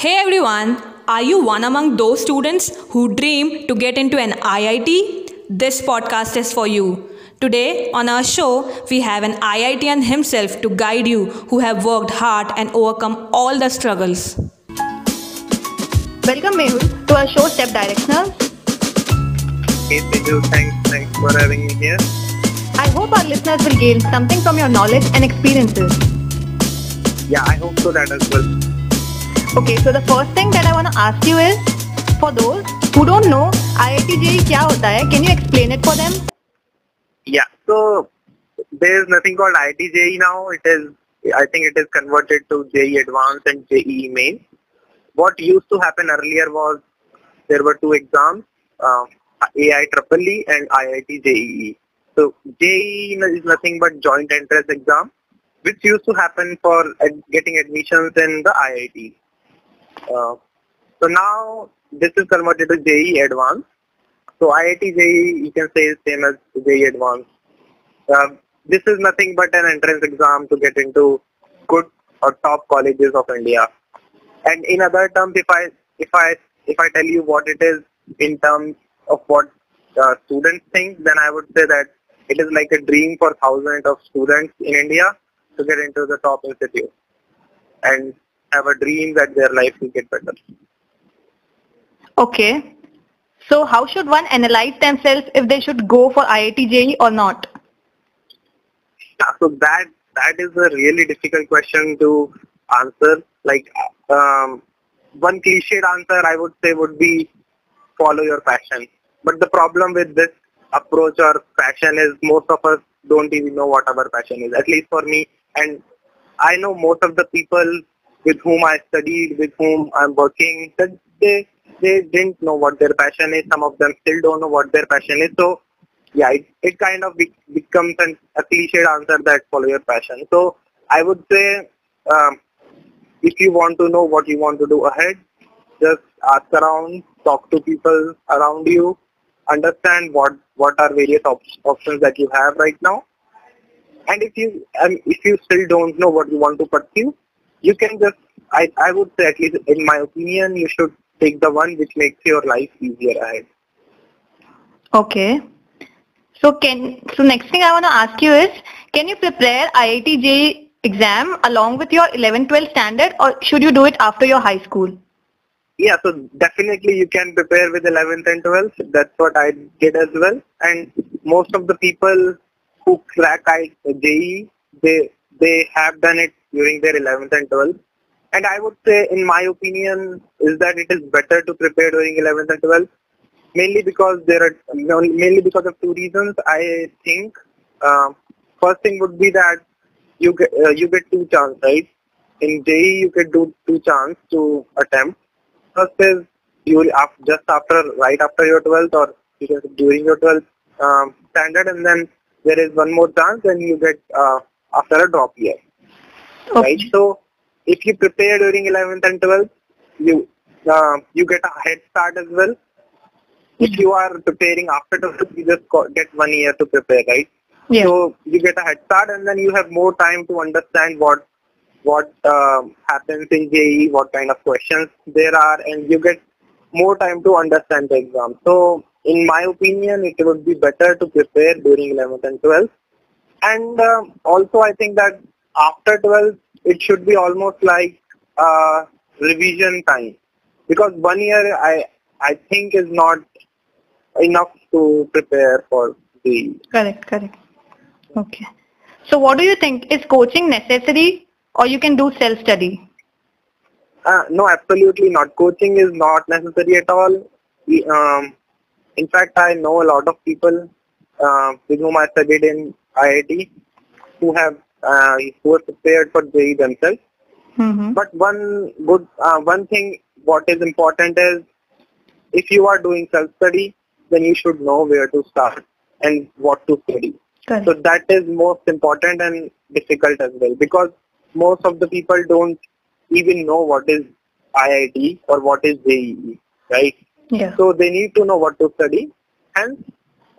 Hey everyone, are you one among those students who dream to get into an IIT? This podcast is for you. Today on our show, we have an IITian himself to guide you who have worked hard and overcome all the struggles. Welcome Mehul to our show Step Directional. Hey Teju, thanks, thanks for having me here. I hope our listeners will gain something from your knowledge and experiences. Yeah, I hope so that as well. Okay, so the first thing that I want to ask you is, for those who don't know IIT JEE क्या होता है, can you explain it for them? Yeah, so there is nothing called IIT JEE now. It is, I think it is converted to JEE Advanced and JEE Main. What used to happen earlier was there were two exams, uh, AI EEE and IIT JEE. So JEE is nothing but joint entrance exam, which used to happen for ad- getting admissions in the IIT. Uh, so now this is converted to JEE Advanced. So IIT JEE you can say is same as JEE Advanced. Uh, this is nothing but an entrance exam to get into good or top colleges of India. And in other terms, if I if I if I tell you what it is in terms of what uh, students think, then I would say that it is like a dream for thousands of students in India to get into the top institute and have a dream that their life will get better. Okay. So how should one analyze themselves if they should go for IIT JEE or not? Yeah, so that that is a really difficult question to answer. Like um, one cliched answer I would say would be follow your passion. But the problem with this approach or passion is most of us don't even know what our passion is. At least for me, and I know most of the people with whom I studied, with whom I'm working, that they they didn't know what their passion is. Some of them still don't know what their passion is. So yeah, it, it kind of be, becomes an, a cliched answer that follow your passion. So I would say um, if you want to know what you want to do ahead, just ask around, talk to people around you, understand what what are various op- options that you have right now. And if you um, if you still don't know what you want to pursue, you can just I, I would say at least in my opinion you should take the one which makes your life easier ahead. Okay. So can so next thing I want to ask you is, can you prepare IIT JEE exam along with your 11 12 standard or should you do it after your high school? Yeah, so definitely you can prepare with 11th and 12th. That's what I did as well. And most of the people who crack JEE, they they have done it during their 11th and 12th. And I would say, in my opinion, is that it is better to prepare during 11th and 12th, mainly because there are mainly because of two reasons. I think uh, first thing would be that you get uh, you get two chances, right? In JEE, you get do two chance to attempt first is you will af- just after right after your 12th or during your 12th um, standard and then there is one more chance and you get uh, after a drop year right so if you prepare during 11th and 12th you uh, you get a head start as well if you are preparing after 12th you just get one year to prepare right Yeah. so you get a head start and then you have more time to understand what what um happens in JEE, what kind of questions there are, and you get more time to understand the exam. So, in my opinion, it would be better to prepare during 11th and 12th. And um also, I think that after 12, it should be almost like uh, revision time because one year I I think is not enough to prepare for the Correct, correct. Okay. So what do you think? Is coaching necessary or you can do self-study? Uh, no, absolutely not. Coaching is not necessary at all. Um, in fact, I know a lot of people uh, with whom I studied in IIT who have who are prepared for JEE themselves. Mm-hmm. But one good uh, one thing what is important is if you are doing self study, then you should know where to start and what to study. Correct. So that is most important and difficult as well because most of the people don't even know what is IIT or what is JEE, right? yeah. So they need to know what to study. Hence,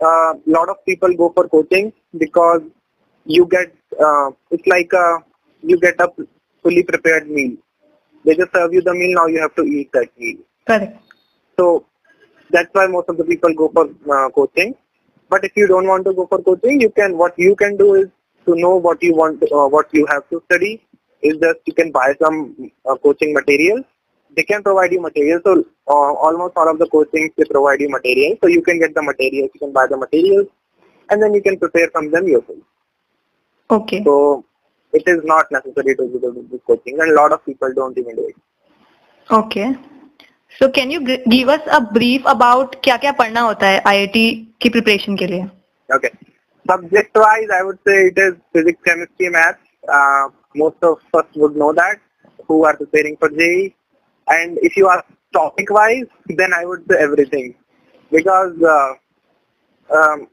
a uh, lot of people go for coaching because you get uh, it's like a, you get a fully prepared meal. They just serve you the meal. Now you have to eat that meal. Correct. So that's why most of the people go for uh, coaching. But if you don't want to go for coaching, you can. What you can do is to know what you want, uh, what you have to study. Is just you can buy some uh, coaching materials. They can provide you materials. So uh, almost all of the coachings they provide you materials. So you can get the materials. You can buy the materials, and then you can prepare from them yourself. Okay. So it is not necessary to do this coaching and a lot of people don't even do it. Okay. So can you give us a brief about क्या क्या पढ़ना होता है IIT preparation Okay. Subject wise, I would say it is physics, chemistry, math. Uh, most of us would know that who are preparing for JEE. And if you ask topic wise, then I would say everything because uh, um,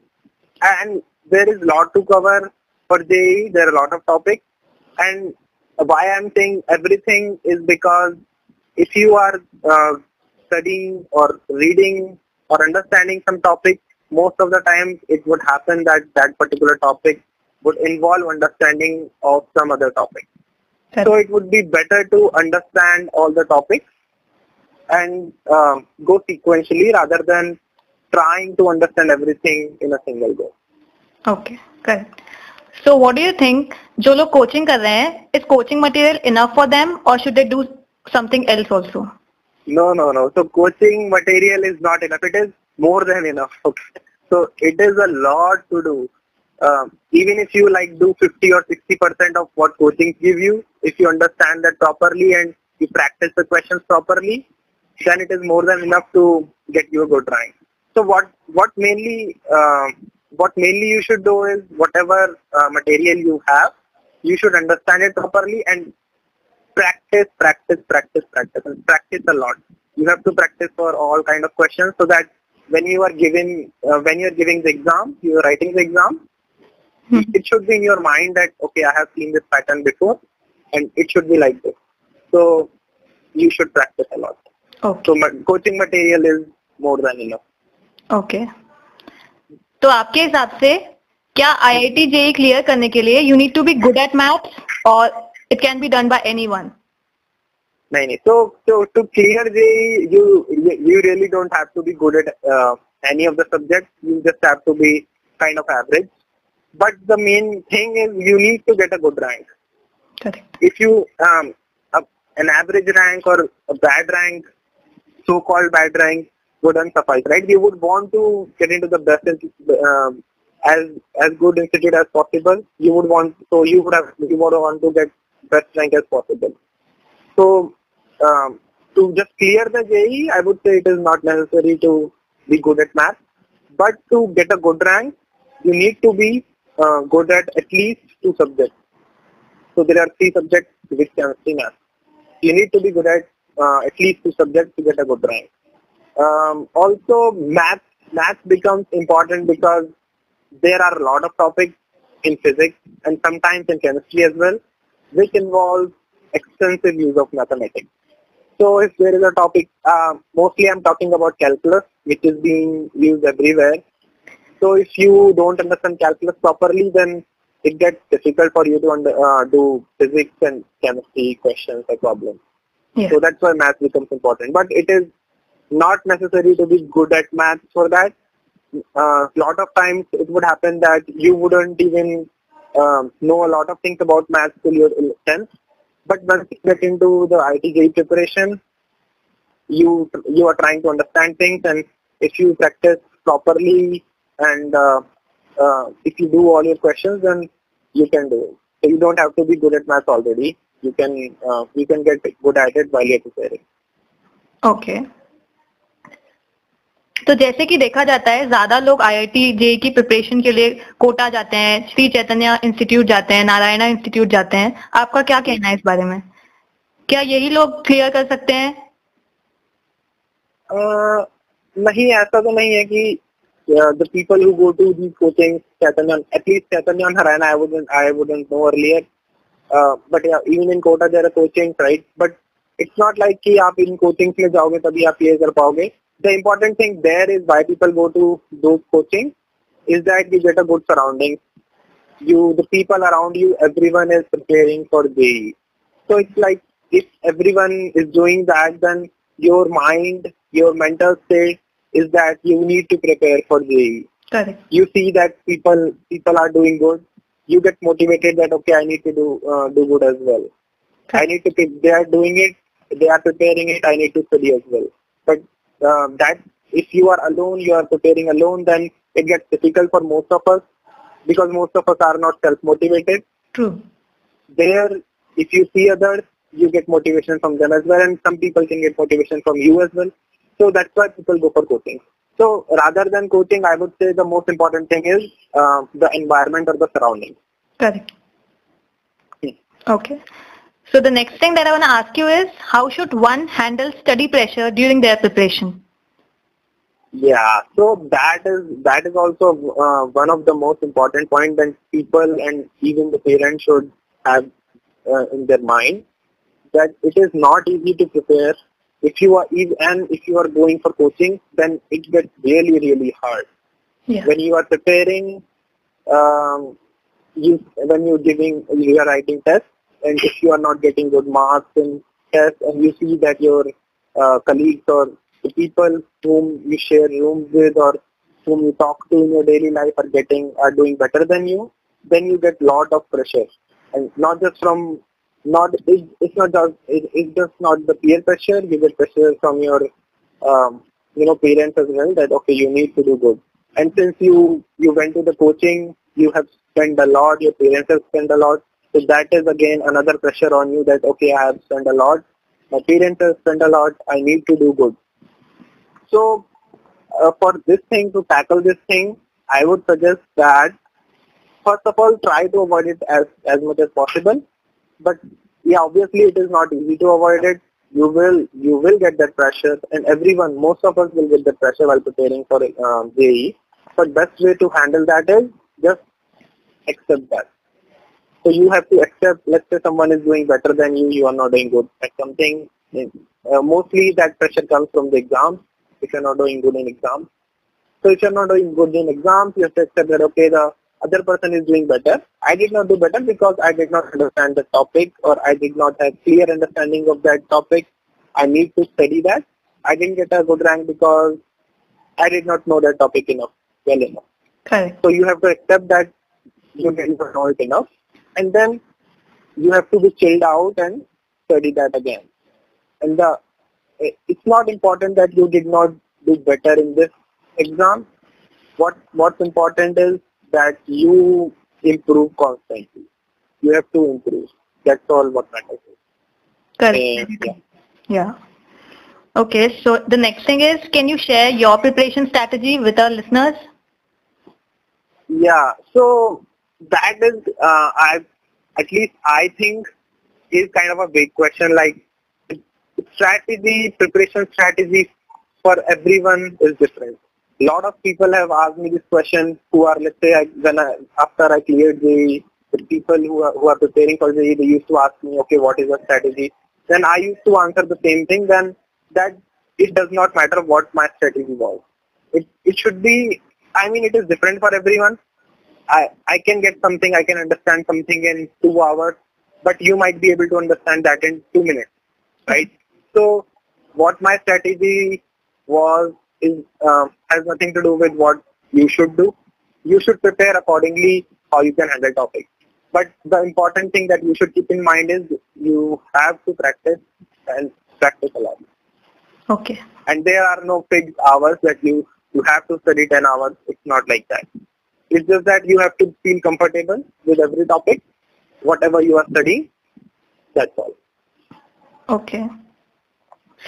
and there is lot to cover for JEE. There are a lot of topics. And why I'm saying everything is because if you are uh, studying or reading or understanding some topic, most of the time it would happen that that particular topic would involve understanding of some other topic. So it would be better to understand all the topics and um, go sequentially rather than trying to understand everything in a single go. Okay. Correct. So what do you think जो लोग coaching कर रहे हैं is coaching material enough for them or should they do something else also no no no so coaching material is not enough it is more than enough so it is a lot to do even if you like do fifty or sixty percent of what coaching give you if you understand that properly and you practice the question properly then it is more than enough to get you a good rank. So what what what mainly you should do is whatever uh, material you have, you should understand it properly and practice, practice, practice, practice, and practice a lot. You have to practice for all kind of questions so that when you are giving uh, when you are giving the exam, you are writing the exam, Hmm. it should be in your mind that okay, I have seen this pattern before, and it should be like this. So you should practice a lot. Okay. So ma- coaching material is more than enough. Okay तो आपके हिसाब से क्या I I T JEE clear करने के लिए you need to be good at maths or it can be done by anyone नहीं नहीं तो तो to clear JEE you you really don't have to be good at any of the subject you just have to be kind of average but the main thing is you need to get a good rank correct if you an average rank or rank or a bad rank, so-called wouldn't suffice, right? You would want to get into the best, um, as as good institute as possible. You would want so you would have you would want to get best rank as possible. So um, to just clear the JEE, I would say it is not necessary to be good at math, but to get a good rank, you need to be uh, good at at least two subjects. So there are three subjects with chemistry math. You need to be good at uh, at least two subjects to get a good rank. Um, also, math math becomes important because there are a lot of topics in physics and sometimes in chemistry as well, which involve extensive use of mathematics. So if there is a topic, uh, mostly I'm talking about calculus, which is being used everywhere. So if you don't understand calculus properly, then it gets difficult for you to under, uh, do physics and chemistry questions or problems. Yeah. So that's why math becomes important. But it is not necessary to be good at math for that. A uh, lot of times it would happen that you wouldn't even um, know a lot of things about math till your 10th. But once you get into the ITJ preparation, you you are trying to understand things, and if you practice properly and uh, uh, if you do all your questions, then you can do it. So you don't have to be good at math already. You can uh, you can get good at it while you're preparing. Okay तो जैसे कि देखा जाता है, ज़्यादा लोग I IIT जे की preparation के लिए कोटा जाते हैं, श्री चैतन्य इंस्टीट्यूट जाते हैं, नारायणा इंस्टीट्यूट जाते हैं। आपका क्या कहना है इस बारे में? क्या यही लोग क्लियर कर सकते हैं? नहीं, ऐसा तो नहीं है कि the people who go to the coaching Chaitanya at least Chaitanya Narayana I wouldn't I wouldn't know earlier but even in Kota there are coaching right but it's not like कि आप इन कोचिंग्स में जाओगे तभी आप ये कर पाओगे। The important thing there is why people go to those coaching is that you get a good surrounding you the people around you everyone is preparing for JEE so it's like if everyone is doing that, then your mind, your mental state is that you need to prepare for JEE. Correct. You see that people people are doing good, you get motivated that okay, I need to do uh, do good as well. I need to. They are doing it. They are preparing it. I need to study as well. But uh, that if you are alone, you are preparing alone, then it gets difficult for most of us because most of us are not self motivated True. there if you see others you get motivation from them as well and some people can get motivation from you as well so that's why people go for coaching so rather than coaching i would say the most important thing is uh, the environment or the surroundings. Correct. Hmm. Okay. So the next thing that I want to ask you is how should one handle study pressure during their preparation? yeah so that is that is also uh, one of the most important points that people and even the parents should have uh, in their mind that it is not easy to prepare if you are and if you are going for coaching then it gets really really hard Yeah. when you are preparing um, you when you're giving you are writing tests and if you are not getting good marks in tests and you see that your uh, colleagues or the people whom you share rooms with or whom you talk to in your daily life are getting are doing better than you then you get lot of pressure. And not just from not it, it's not just it, it's just not the peer pressure you get pressure from your um, you know parents as well that okay you need to do good. And since you you went to the coaching you have spent a lot your parents have spent a lot so that is again another pressure on you that okay i have spent a lot. My parents have spent a lot. I need to do good. So uh, for this thing to tackle this thing i would suggest that first of all try to avoid it as as much as possible. But yeah obviously it is not easy to avoid it. You will you will get that pressure and everyone most of us will get that pressure while preparing for um, JEE but best way to handle that is just accept that so you have to accept let's say someone is doing better than you you are not doing good at something uh, mostly that pressure comes from the exams if you're not doing good in exams so if you're not doing good in exams you have to accept that okay the other person is doing better. I did not do better because I did not understand the topic or I did not have clear understanding of that topic. I need to study that. I didn't get a good rank because I did not know that topic enough, well enough. Correct. So you have to accept that you didn't know it enough and then you have to be chilled out and study that again. And the eh, it's not important that you did not do better in this exam. What what's important is that you improve constantly. You have to improve. That's all what matters. Correct. And, yeah. Yeah. Okay, so the next thing is, can you share your preparation strategy with our listeners? Yeah, so that is, uh, I at least I think is kind of a big question. Like strategy, preparation strategy for everyone is different. A lot of people have asked me this question who are, let's say, I, when I, after I cleared the, the people who are, who are preparing for the, they used to ask me, okay, what is the strategy? Then I used to answer the same thing. Then that it does not matter what my strategy was. It it should be. I mean, it is different for everyone. I I can get something, I can understand something in two hours, but you might be able to understand that in two minutes, right? So what my strategy was is um, has nothing to do with what you should do. You should prepare accordingly how you can handle topics. But the important thing that you should keep in mind is you have to practice and practice a lot. Okay. And there are no fixed hours that you you have to study 10 hours. It's not like that. It's just that you have to feel comfortable with every topic, whatever you are studying. That's all. Okay.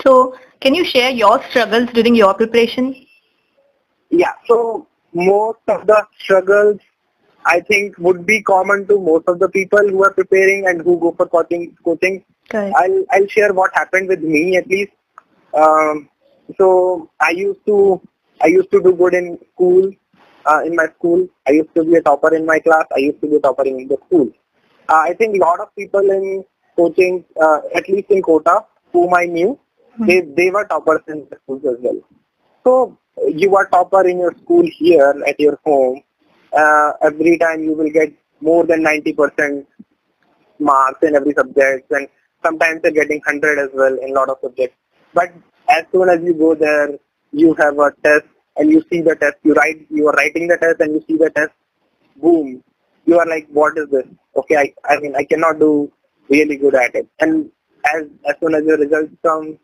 So, can you share your struggles during your preparation? Yeah. So most of the struggles I think would be common to most of the people who are preparing and who go for coaching. Coaching. Correct. I'll I'll share what happened with me at least. Um, so I used to I used to do good in school. Uh, in my school, I used to be a topper in my class. I used to be a topper in the school. Uh, I think a lot of people in coaching, uh, at least in Kota, whom I knew, they they were toppers in the schools as well. So you are topper in your school here at your home. Uh, every time you will get more than 90% marks in every subject and sometimes you're getting 100 as well in a lot of subjects. But as soon as you go there, you have a test and you see the test, you write, you are writing the test and you see the test, boom, you are like, what is this? Okay, I, I mean, I cannot do really good at it. And as, as soon as your results come,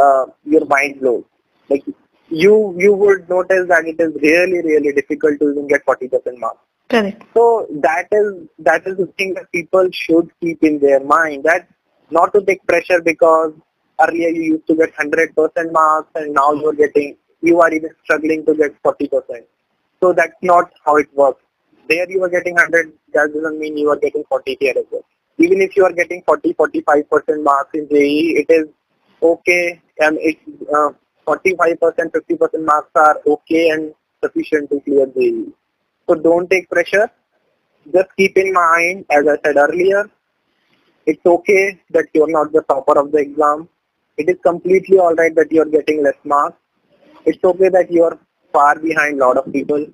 uh, your mind blows. Like you, you would notice that it is really, really difficult to even get 40% marks. Correct. So that is that is the thing that people should keep in their mind that not to take pressure because earlier you used to get 100% marks and now you're getting you are even struggling to get 40%. So that's not how it works. There you are getting 100, that doesn't mean you are getting 40 here as well. Even if you are getting 40, 45% marks in JEE, it is okay and it uh, 45%, 50% marks are okay and sufficient to clear JEE. So don't take pressure. Just keep in mind, as I said earlier, it's okay that you're not the topper of the exam. It is completely alright that you're getting less marks. It's okay that you're far behind a lot of people.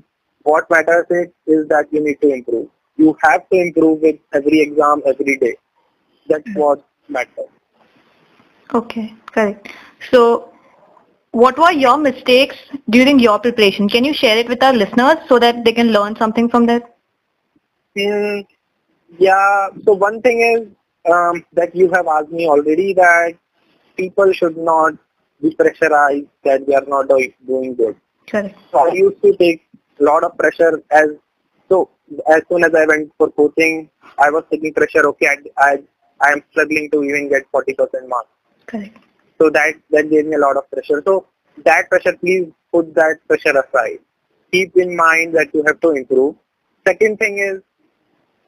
What matters is, is that you need to improve. You have to improve with every exam every day. That's what matters. Okay, correct. So, what were your mistakes during your preparation? Can you share it with our listeners so that they can learn something from that? Mm, yeah, so one thing is um, that you have asked me already that people should not be pressurized that we are not doing good. Correct. So I used to take a lot of pressure as so as soon as I went for coaching, I was taking pressure. Okay, I I, I am struggling to even get 40% marks. Correct. So that that gave me a lot of pressure. So that pressure, please put that pressure aside. Keep in mind that you have to improve. Second thing is,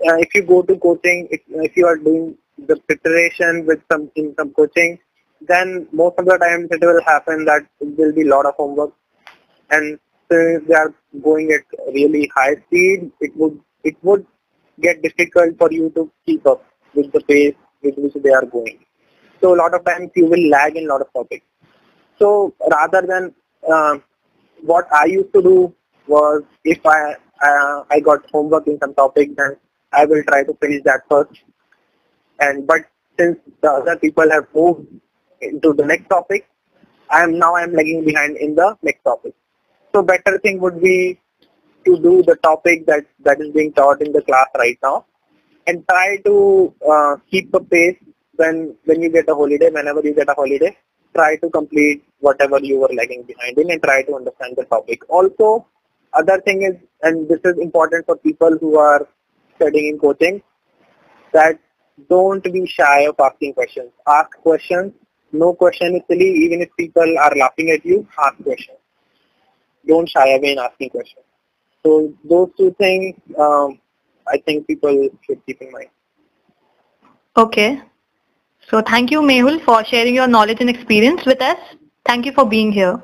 uh, if you go to coaching, if, if you are doing the preparation with some in some coaching, then most of the times it will happen that there will be a lot of homework, and since they are going at really high speed, it would it would get difficult for you to keep up with the pace with which they are going. So a lot of times you will lag in a lot of topics. So rather than uh, what I used to do was if I uh, I got homework in some topic, then I will try to finish that first. And but since the other people have moved into the next topic, I am now I am lagging behind in the next topic. So better thing would be to do the topic that that is being taught in the class right now, and try to uh, keep a pace when when you get a holiday. Whenever you get a holiday, try to complete whatever you were lagging behind in and try to understand the topic. Also, other thing is, and this is important for people who are studying in coaching, that don't be shy of asking questions. Ask questions. No question is silly. Even if people are laughing at you, ask questions. Don't shy away in asking questions. So those two things, um, I think people should keep in mind. Okay. So thank you, Mehul, for sharing your knowledge and experience with us. Thank you for being here.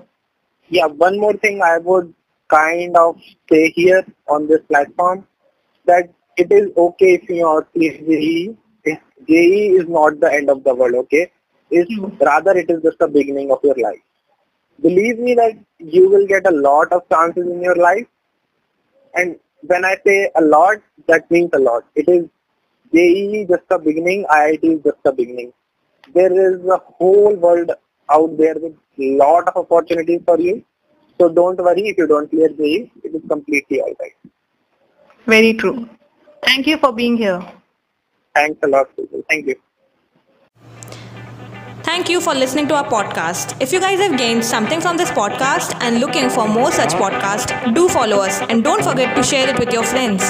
Yeah, one more thing I would kind of say here on this platform that it is okay if you are JEE. JEE is not the end of the world, okay? It's hmm. rather it is just the beginning of your life. Believe me that you will get a lot of chances in your life and when I say a lot, that means a lot. It is JEE just the beginning, IIT is just the beginning. There is a whole world out there with lot of opportunities for you. So don't worry if you don't clear JEE, it is completely alright. Very true. Thank you for being here. Thanks a lot, people. Thank you. Thank you for listening to our podcast. If you guys have gained something from this podcast and looking for more such podcasts, do follow us and don't forget to share it with your friends.